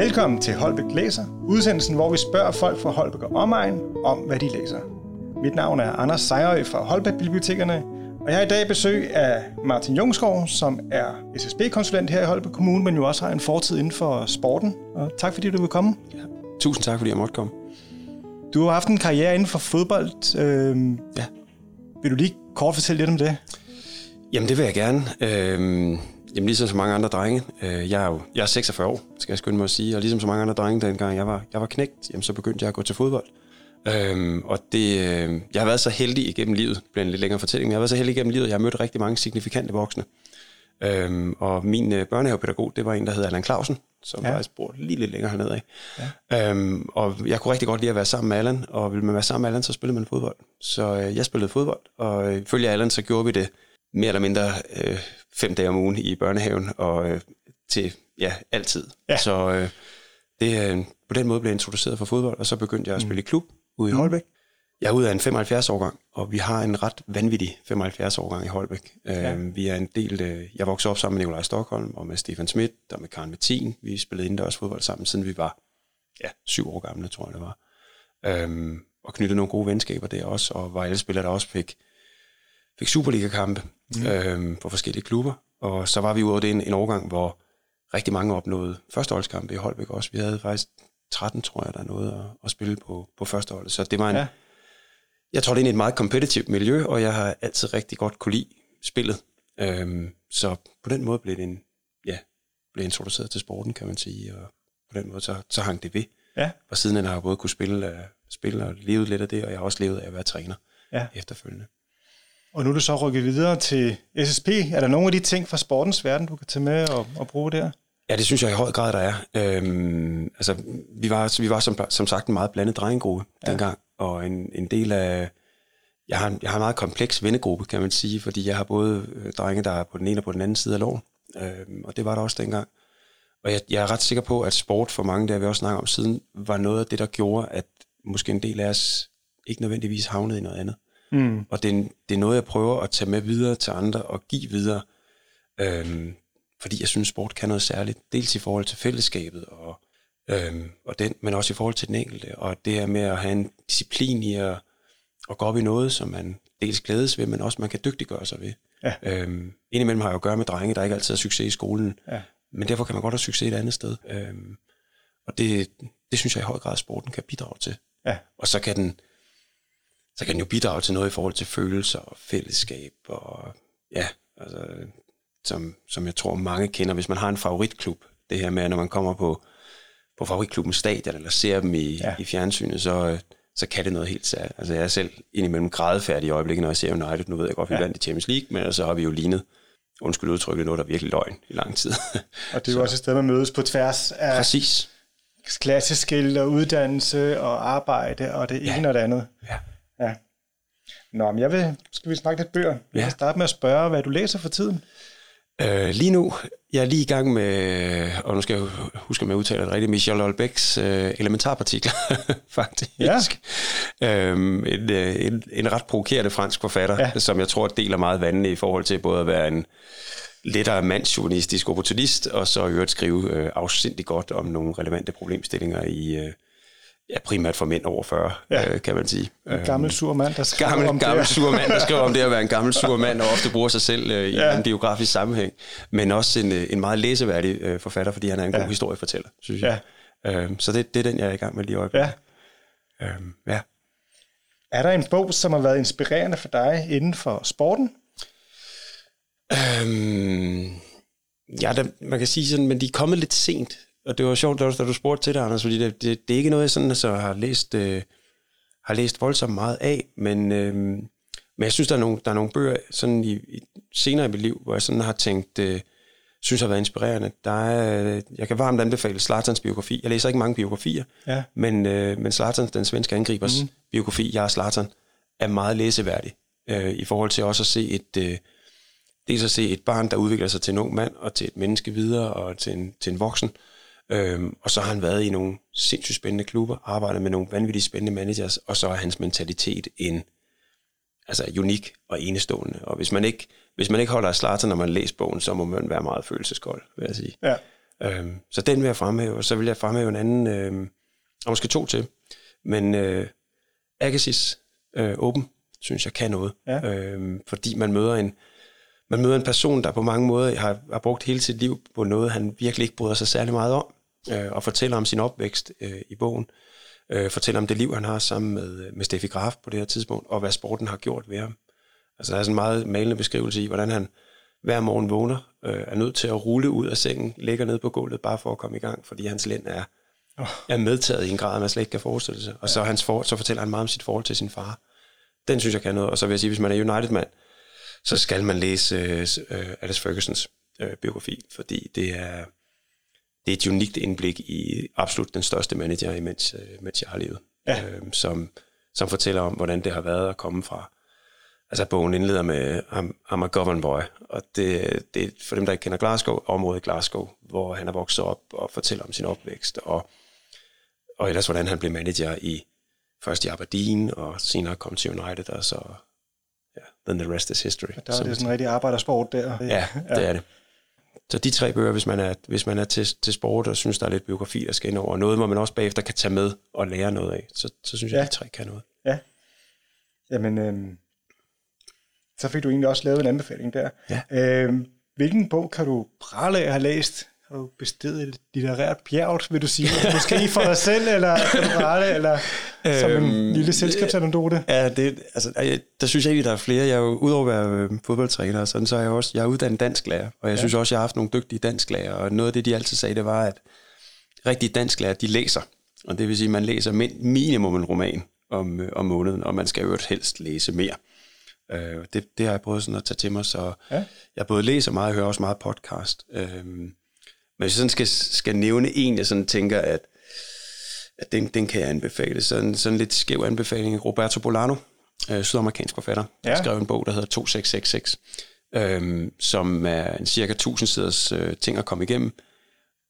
Velkommen til Holbæk Læser, udsendelsen, hvor vi spørger folk fra Holbæk og omegn om, hvad de læser. Mit navn er Anders Sejrøj fra Holbæk Bibliotekerne, og jeg har i dag besøg af Martin Jungskov, som er SSB-konsulent her i Holbæk Kommune, men jo også har en fortid inden for sporten. Og tak fordi du vil komme. Ja. Tusind tak, fordi jeg måtte komme. Du har haft en karriere inden for fodbold. Øh, ja. Vil du lige kort fortælle lidt om det? Jamen, det vil jeg gerne. Øh, Jamen ligesom så mange andre drenge, øh, jeg er jo jeg er 46 år, skal jeg skynde mig at sige, og ligesom så mange andre drenge, dengang jeg var, jeg var knægt, jamen, så begyndte jeg at gå til fodbold. Øhm, og det, øh, jeg har været så heldig igennem livet, det bliver en lidt længere fortælling, men jeg har været så heldig igennem livet, jeg har mødt rigtig mange signifikante voksne. Øhm, og min øh, børnehavepædagog, det var en, der hed Allan Clausen, som ja. faktisk bor lige lidt længere hernede af. Ja. Øhm, og jeg kunne rigtig godt lide at være sammen med Allan, og ville man være sammen med Allan, så spillede man fodbold. Så øh, jeg spillede fodbold, og øh, følge Allan, så gjorde vi det mere eller mindre øh, fem dage om ugen i børnehaven, og øh, til ja, altid. Ja. Så øh, det, øh, på den måde blev jeg introduceret for fodbold, og så begyndte jeg at spille mm. i klub ude i mm. Holbæk. Jeg er ude af en 75-årgang, og vi har en ret vanvittig 75-årgang i Holbæk. Ja. Øh, vi er en del, øh, jeg voksede op sammen med Nikolaj Stockholm, og med Stefan Schmidt, og med Karen Mettin. Vi spillede indendørs fodbold sammen, siden vi var ja, syv år gamle, tror jeg det var. Øh, og knyttede nogle gode venskaber der også, og var alle spillere, der også fik fik Superliga-kampe mm. øh, på forskellige klubber, og så var vi ude det en, en overgang, hvor rigtig mange opnåede førsteholdskampe i Holbæk også. Vi havde faktisk 13, tror jeg, der nåede at, at spille på, på førsteholdet. Så det var en, ja. jeg tror, det er et meget kompetitivt miljø, og jeg har altid rigtig godt kunne lide spillet. Øhm, så på den måde blev det en, ja, blev introduceret til sporten, kan man sige, og på den måde så, så hang det ved. Ja. Og siden har jeg både kunne spille, uh, spille og levet lidt af det, og jeg har også levet af at være træner ja. efterfølgende. Og nu er du så rykket videre til SSP. Er der nogle af de ting fra sportens verden, du kan tage med og, og bruge der? Ja, det synes jeg i høj grad, der er. Øhm, altså, vi var, vi var som, som sagt en meget blandet drengegruppe ja. dengang, og en, en del af... Jeg har, jeg har en meget kompleks vennegruppe, kan man sige, fordi jeg har både øh, drenge, der er på den ene og på den anden side af loven, øhm, og det var der også dengang. Og jeg, jeg er ret sikker på, at sport for mange, der vi også snakker om siden, var noget af det, der gjorde, at måske en del af os ikke nødvendigvis havnede i noget andet. Mm. Og det er, det er noget, jeg prøver at tage med videre til andre og give videre. Øhm, fordi jeg synes, sport kan noget særligt. Dels i forhold til fællesskabet, og, øhm, og den, men også i forhold til den enkelte. Og det er med at have en disciplin i at, at gå op i noget, som man dels glædes ved, men også man kan dygtiggøre sig ved. Ja. Øhm, indimellem har jeg jo at gøre med drenge, der ikke altid har succes i skolen. Ja. Men derfor kan man godt have succes et andet sted. Øhm, og det, det synes jeg i høj grad, at sporten kan bidrage til. Ja. Og så kan den så kan den jo bidrage til noget i forhold til følelser og fællesskab, og ja, altså, som, som jeg tror mange kender, hvis man har en favoritklub, det her med, når man kommer på, på favoritklubbens stadion, eller ser dem i, ja. i fjernsynet, så, så kan det noget helt særligt. Altså jeg er selv indimellem grædefærdig i øjeblikket, når jeg ser United. Nu ved jeg godt, at vi ja. vandt i Champions League, men så har vi jo lignet, undskyld udtrykket, noget, der er virkelig løgn i lang tid. Og det er jo også et sted, man mødes på tværs af Præcis. klasseskil og uddannelse og arbejde og det ja. ene og det andet. Ja. Ja. Nå, men jeg vil, skal vi snakke lidt bøger? Jeg vil starte med at spørge, hvad du læser for tiden. Øh, lige nu, jeg er lige i gang med, og nu skal jeg huske, at jeg udtaler det rigtigt, Michel Olbecks øh, elementarpartikler, faktisk. Ja. Øhm, en, øh, en, en ret provokerende fransk forfatter, ja. som jeg tror deler meget vandene i forhold til både at være en lettere mandsjuvenistisk opportunist, og så i øvrigt skrive øh, afsindig godt om nogle relevante problemstillinger i, øh, Ja, primært for mænd over 40, ja. øh, kan man sige. En gammel sur mand, der skriver gammel, om gammel det. sur mand, der skriver om det at være en gammel sur mand, og ofte bruger sig selv øh, i ja. en biografisk sammenhæng. Men også en, øh, en meget læseværdig øh, forfatter, fordi han er en ja. god historiefortæller, synes jeg. Ja. Øh, så det, det er den, jeg er i gang med lige i øjeblikket. Ja. Øh, ja. Er der en bog, som har været inspirerende for dig inden for sporten? Øhm, ja, der, man kan sige sådan, men de er kommet lidt sent og det var sjovt, da du spurgte til det, Anders, fordi det, det, det er ikke noget, jeg sådan, altså, har, læst, øh, har læst voldsomt meget af, men, øh, men jeg synes, der er nogle, der er nogle bøger sådan i, i, senere i mit liv, hvor jeg sådan har tænkt, øh, synes har været inspirerende. Der er, jeg kan varmt anbefale Slatans biografi. Jeg læser ikke mange biografier, ja. men, øh, men Slatans, den svenske angribers mm. biografi, Jeg er Slatan, er meget læseværdig øh, i forhold til også at se et... Øh, dels at se et barn, der udvikler sig til en ung mand, og til et menneske videre, og til en, til en voksen, Øhm, og så har han været i nogle sindssygt spændende klubber, arbejdet med nogle vanvittigt spændende managers, og så er hans mentalitet en altså unik og enestående. Og hvis man ikke, hvis man ikke holder af Zlatan, når man læser bogen, så må man være meget følelseskold, vil jeg sige. Ja. Øhm, så den vil jeg fremhæve, og så vil jeg fremhæve en anden, øh, og måske to til. Men øh, Agassiz øh, Open, synes jeg kan noget. Ja. Øh, fordi man møder en man møder en person, der på mange måder har, har brugt hele sit liv på noget, han virkelig ikke bryder sig særlig meget om, øh, og fortæller om sin opvækst øh, i bogen. Øh, fortæller om det liv, han har sammen med, med Steffi Graf på det her tidspunkt, og hvad sporten har gjort ved ham. Altså der er sådan en meget malende beskrivelse i, hvordan han hver morgen vågner, øh, er nødt til at rulle ud af sengen, ligger ned på gulvet bare for at komme i gang, fordi hans lænd er, oh. er medtaget i en grad, man slet ikke kan forestille sig. Og ja. så, hans for, så fortæller han meget om sit forhold til sin far. Den synes jeg kan noget. Og så vil jeg sige, hvis man er United-mand, så skal man læse uh, Alice Fergusons uh, biografi, fordi det er, det er et unikt indblik i absolut den største manager, imens, uh, mens jeg har levet, ja. uh, som, som fortæller om, hvordan det har været at komme fra altså bogen indleder med I'm, I'm a governor boy, og det, det er for dem, der ikke kender Glasgow, området Glasgow, hvor han er vokset op og fortæller om sin opvækst, og, og ellers hvordan han blev manager i først i Aberdeen, og senere kom til United, og så, ja, then the rest is history. der er det sådan en rigtig arbejdersport der. Ja, ja, det er det. Så de tre bøger, hvis man er, hvis man er til, til sport og synes, der er lidt biografi, der skal ind over, noget, hvor man også bagefter kan tage med og lære noget af, så, så synes jeg, ja. at de tre kan noget. Ja. Jamen, øhm, så fik du egentlig også lavet en anbefaling der. Ja. Øhm, hvilken bog kan du prale af at have læst? Har du bestedet et litterært bjerg, vil du sige? Måske for dig selv, eller prale, eller som en øhm, lille selskabsanekdote? Ja, det, altså, der synes jeg egentlig, der er flere. Jeg er jo, udover at være øh, fodboldtræner, sådan, så er jeg også jeg er uddannet dansklærer, og jeg ja. synes også, jeg har haft nogle dygtige dansklærer, og noget af det, de altid sagde, det var, at rigtige dansklærer, de læser. Og det vil sige, at man læser minimum en roman om, øh, om måneden, og man skal jo helst læse mere. Øh, det, det har jeg prøvet sådan at tage til mig, så ja. jeg både læser meget og hører også meget podcast. Øh, men hvis jeg sådan skal, skal nævne en, jeg sådan tænker, at den, den kan jeg anbefale. Sådan, sådan lidt skæv anbefaling. Roberto Bolano, øh, sydamerikansk forfatter, ja. skrev en bog, der hedder 2666, øh, som er en cirka 1000 siders øh, ting at komme igennem.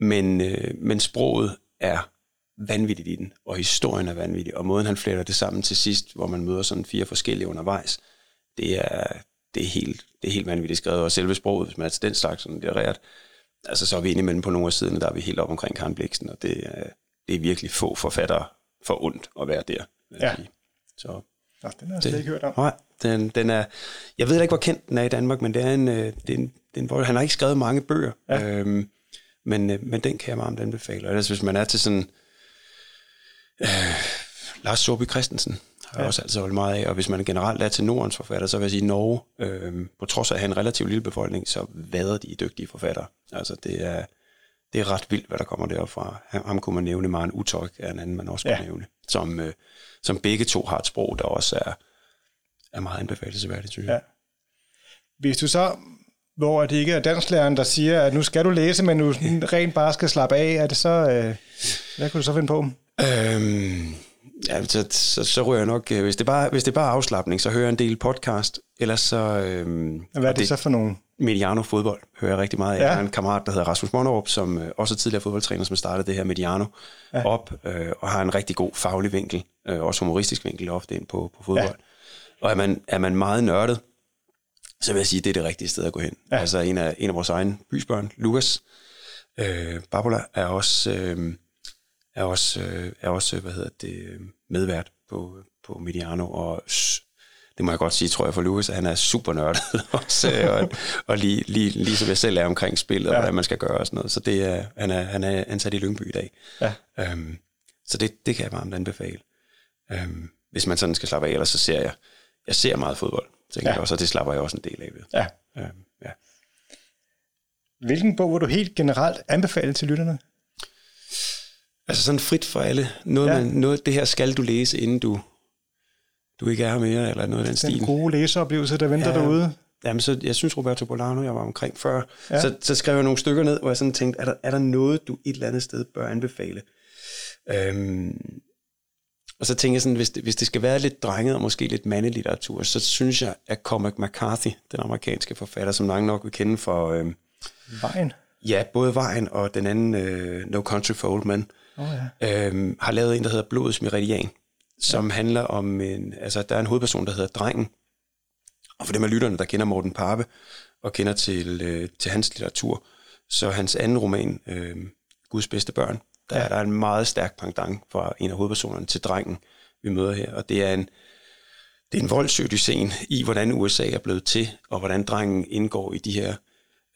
Men, øh, men sproget er vanvittigt i den, og historien er vanvittig, og måden han fletter det sammen til sidst, hvor man møder sådan fire forskellige undervejs, det er, det er, helt, det er helt vanvittigt skrevet, og selve sproget, hvis man er til den slags sådan litterært, altså så er vi indimellem på nogle af siderne, der er vi helt op omkring Karen Bliksen, og det er, det er virkelig få forfattere for ondt at være der. Ja. Sige. Så, Nå, den har jeg slet ikke hørt om. Nej, den, den er, jeg ved ikke, hvor kendt den er i Danmark, men det er en, øh, det er en, det er en han har ikke skrevet mange bøger, ja. øhm, men, øh, men den kan jeg varmt anbefale. Og ellers hvis man er til sådan, øh, Lars Sorby Christensen, har jeg også altid holdt meget af. Og hvis man generelt er til Nordens forfatter, så vil jeg sige, Norge, øh, på trods af at have en relativt lille befolkning, så vader de dygtige forfattere. Altså det er, det er ret vildt, hvad der kommer derfra. Ham, kunne man nævne, Maren Utøj er en anden, man også ja. kunne nævne. Som, øh, som begge to har et sprog, der også er, er meget anbefalesværdigt, synes jeg. Ja. Hvis du så hvor det ikke er dansklæreren, der siger, at nu skal du læse, men du rent bare skal slappe af, er det så, øh, hvad kunne du så finde på? Øhm, Ja, så, så, så ryger jeg nok, øh, hvis det, bare, hvis det er bare afslappning, så hører jeg en del podcast, ellers så... Øhm, Hvad er det, det så for nogen? Mediano fodbold hører jeg rigtig meget af. Ja. Jeg har en kammerat, der hedder Rasmus Monderup, som øh, også er tidligere fodboldtræner, som startede det her Mediano ja. op, øh, og har en rigtig god faglig vinkel, øh, også humoristisk vinkel ofte ind på, på fodbold. Ja. Og er man, er man meget nørdet, så vil jeg sige, at det er det rigtige sted at gå hen. Ja. Altså en af, en af vores egne bysbørn, Lukas øh, Babola, er også... Øh, er også, øh, er også hvad hedder det, medvært på, på Mediano, og det må jeg godt sige, tror jeg, for Louis, at han er super nørdet også, øh, og, og lige, lige, lige som jeg selv er omkring spillet, og ja. hvad man skal gøre og sådan noget. Så det er, han, er, han er ansat i Lyngby i dag. Ja. Øhm, så det, det kan jeg varmt anbefale. Øhm, hvis man sådan skal slappe af, ellers så ser jeg, jeg ser meget fodbold, tænker ja. jeg også, og det slapper jeg også en del af ved. Ja. Øhm, ja. Hvilken bog vil du helt generelt anbefale til lytterne? Altså sådan frit for alle. Noget, ja. man, noget, det her skal du læse, inden du, du ikke er her mere, eller noget af den, den stil. Den gode læseoplevelse, der venter ja. derude. Jamen, så jeg synes, Roberto Bolano, jeg var omkring før, ja. så, så skrev jeg nogle stykker ned, hvor jeg sådan tænkte, er der, er der noget, du et eller andet sted bør anbefale? Øhm, og så tænker jeg sådan, hvis det, hvis det skal være lidt drenget og måske lidt mandelitteratur, så synes jeg, at Cormac McCarthy, den amerikanske forfatter, som mange nok vil kende for... Øhm, Vejen? Ja, både Vejen og den anden øh, No Country for Old Men oh, ja. øhm, har lavet en, der hedder Blodets Meridian, som ja. handler om en, altså der er en hovedperson, der hedder Drengen, og for dem af lytterne, der kender Morten Parpe, og kender til, øh, til hans litteratur, Så hans anden roman, øh, Guds bedste børn, der ja. er der en meget stærk pendant fra en af hovedpersonerne til drengen, vi møder her. Og det er en, det er en voldsodysseen i, hvordan USA er blevet til, og hvordan drengen indgår i de her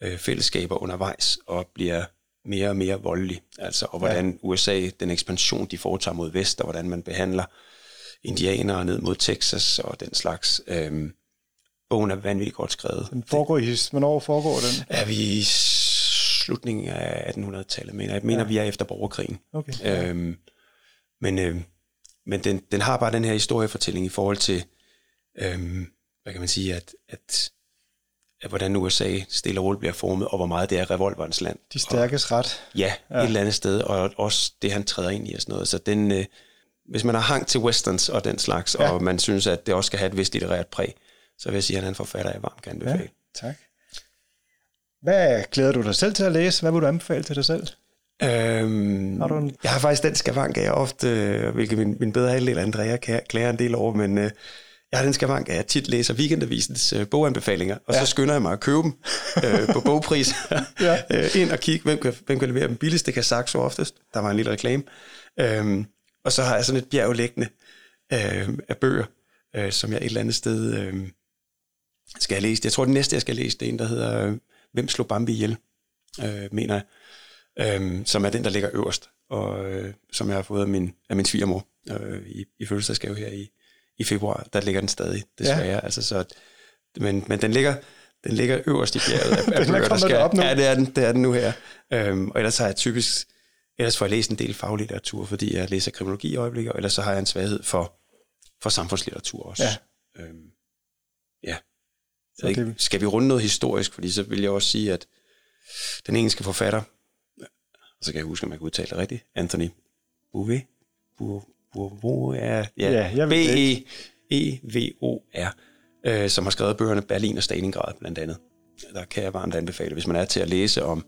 øh, fællesskaber undervejs og bliver mere og mere voldelig. Altså, og hvordan ja. USA, den ekspansion, de foretager mod vest, og hvordan man behandler indianere ned mod Texas og den slags. Øhm, bogen er vanvittigt godt skrevet. Den foregår i, hvornår foregår den? Er vi i slutningen af 1800-tallet, mener jeg. mener, ja. vi er efter borgerkrigen. Okay. Øhm, men øh, men den, den har bare den her historiefortælling i forhold til, øhm, hvad kan man sige, at, at, at hvordan USA stille og roligt bliver formet, og hvor meget det er revolverens land. De stærkes ret. Ja, ja, et eller andet sted, og også det, han træder ind i og sådan noget. Så den, øh, hvis man har hang til westerns og den slags, ja. og man synes, at det også skal have et vist litterært præg, så vil jeg sige, at han er en forfatter, jeg varmt kan anbefale. Ja, tak. Hvad glæder du dig selv til at læse? Hvad vil du anbefale til dig selv? Øhm, har du en... Jeg har faktisk den skavank, jeg ofte, øh, hvilket min, min bedre halvdel Andrea kan klare en del over, men øh, jeg har den skavank, at jeg tit læser Weekendavisens øh, boganbefalinger, og ja. så skynder jeg mig at købe dem øh, på bogpris. ja. øh, ind og kigge, hvem kan, hvem kan levere dem billigst. Det kan Saxo oftest. Der var en lille reklame. Øhm, og så har jeg sådan et bjerg liggende øh, af bøger, øh, som jeg et eller andet sted øh, skal læst. Jeg tror, det næste, jeg skal læse, det er en, der hedder øh, Hvem slog Bambi ihjel? Øh, mener jeg øhm, som er den, der ligger øverst, og øh, som jeg har fået af min, af min svigermor øh, i, i fødselsdagsgave her i, i februar. Der ligger den stadig, desværre. Ja. Altså, så, men, men den ligger, den ligger øverst i bjerget af, af bøger, der skal... Op nu. Ja, det er den, det er den nu her. Øhm, og ellers har jeg typisk... Ellers får jeg læst en del faglitteratur, fordi jeg læser kriminologi i øjeblikket, og ellers så har jeg en svaghed for, for samfundslitteratur også. Ja. Øhm, ja. Så det... Skal vi runde noget historisk? Fordi så vil jeg også sige, at den engelske forfatter, så kan jeg huske, om jeg kan udtale det rigtigt, Anthony Bouvet, Bouvevor, ja, ja, B-E-E-V-O-R, øh, som har skrevet bøgerne Berlin og Stalingrad blandt andet. Der kan jeg varmt anbefale, hvis man er til at læse om,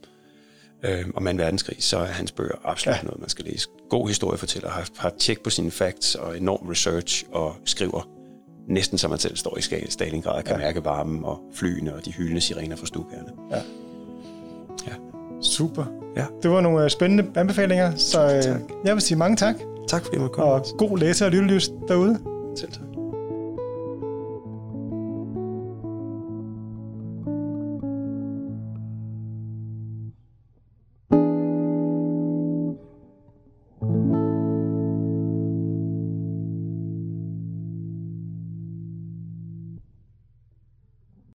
øh, om 2. verdenskrig, så er hans bøger absolut ja. noget, man skal læse. God historiefortæller, har, har tjek på sine facts og enorm research og skriver næsten som man selv står i Stalingrad, kan ja. mærke varmen og flyene og de hyldende sirener fra stuegærne. Ja. ja. Super. Ja. Det var nogle øh, spændende anbefalinger, så øh, tak. jeg vil sige mange tak. Tak fordi jeg måtte komme. Og god læse og lyttelyst derude. Selv tak.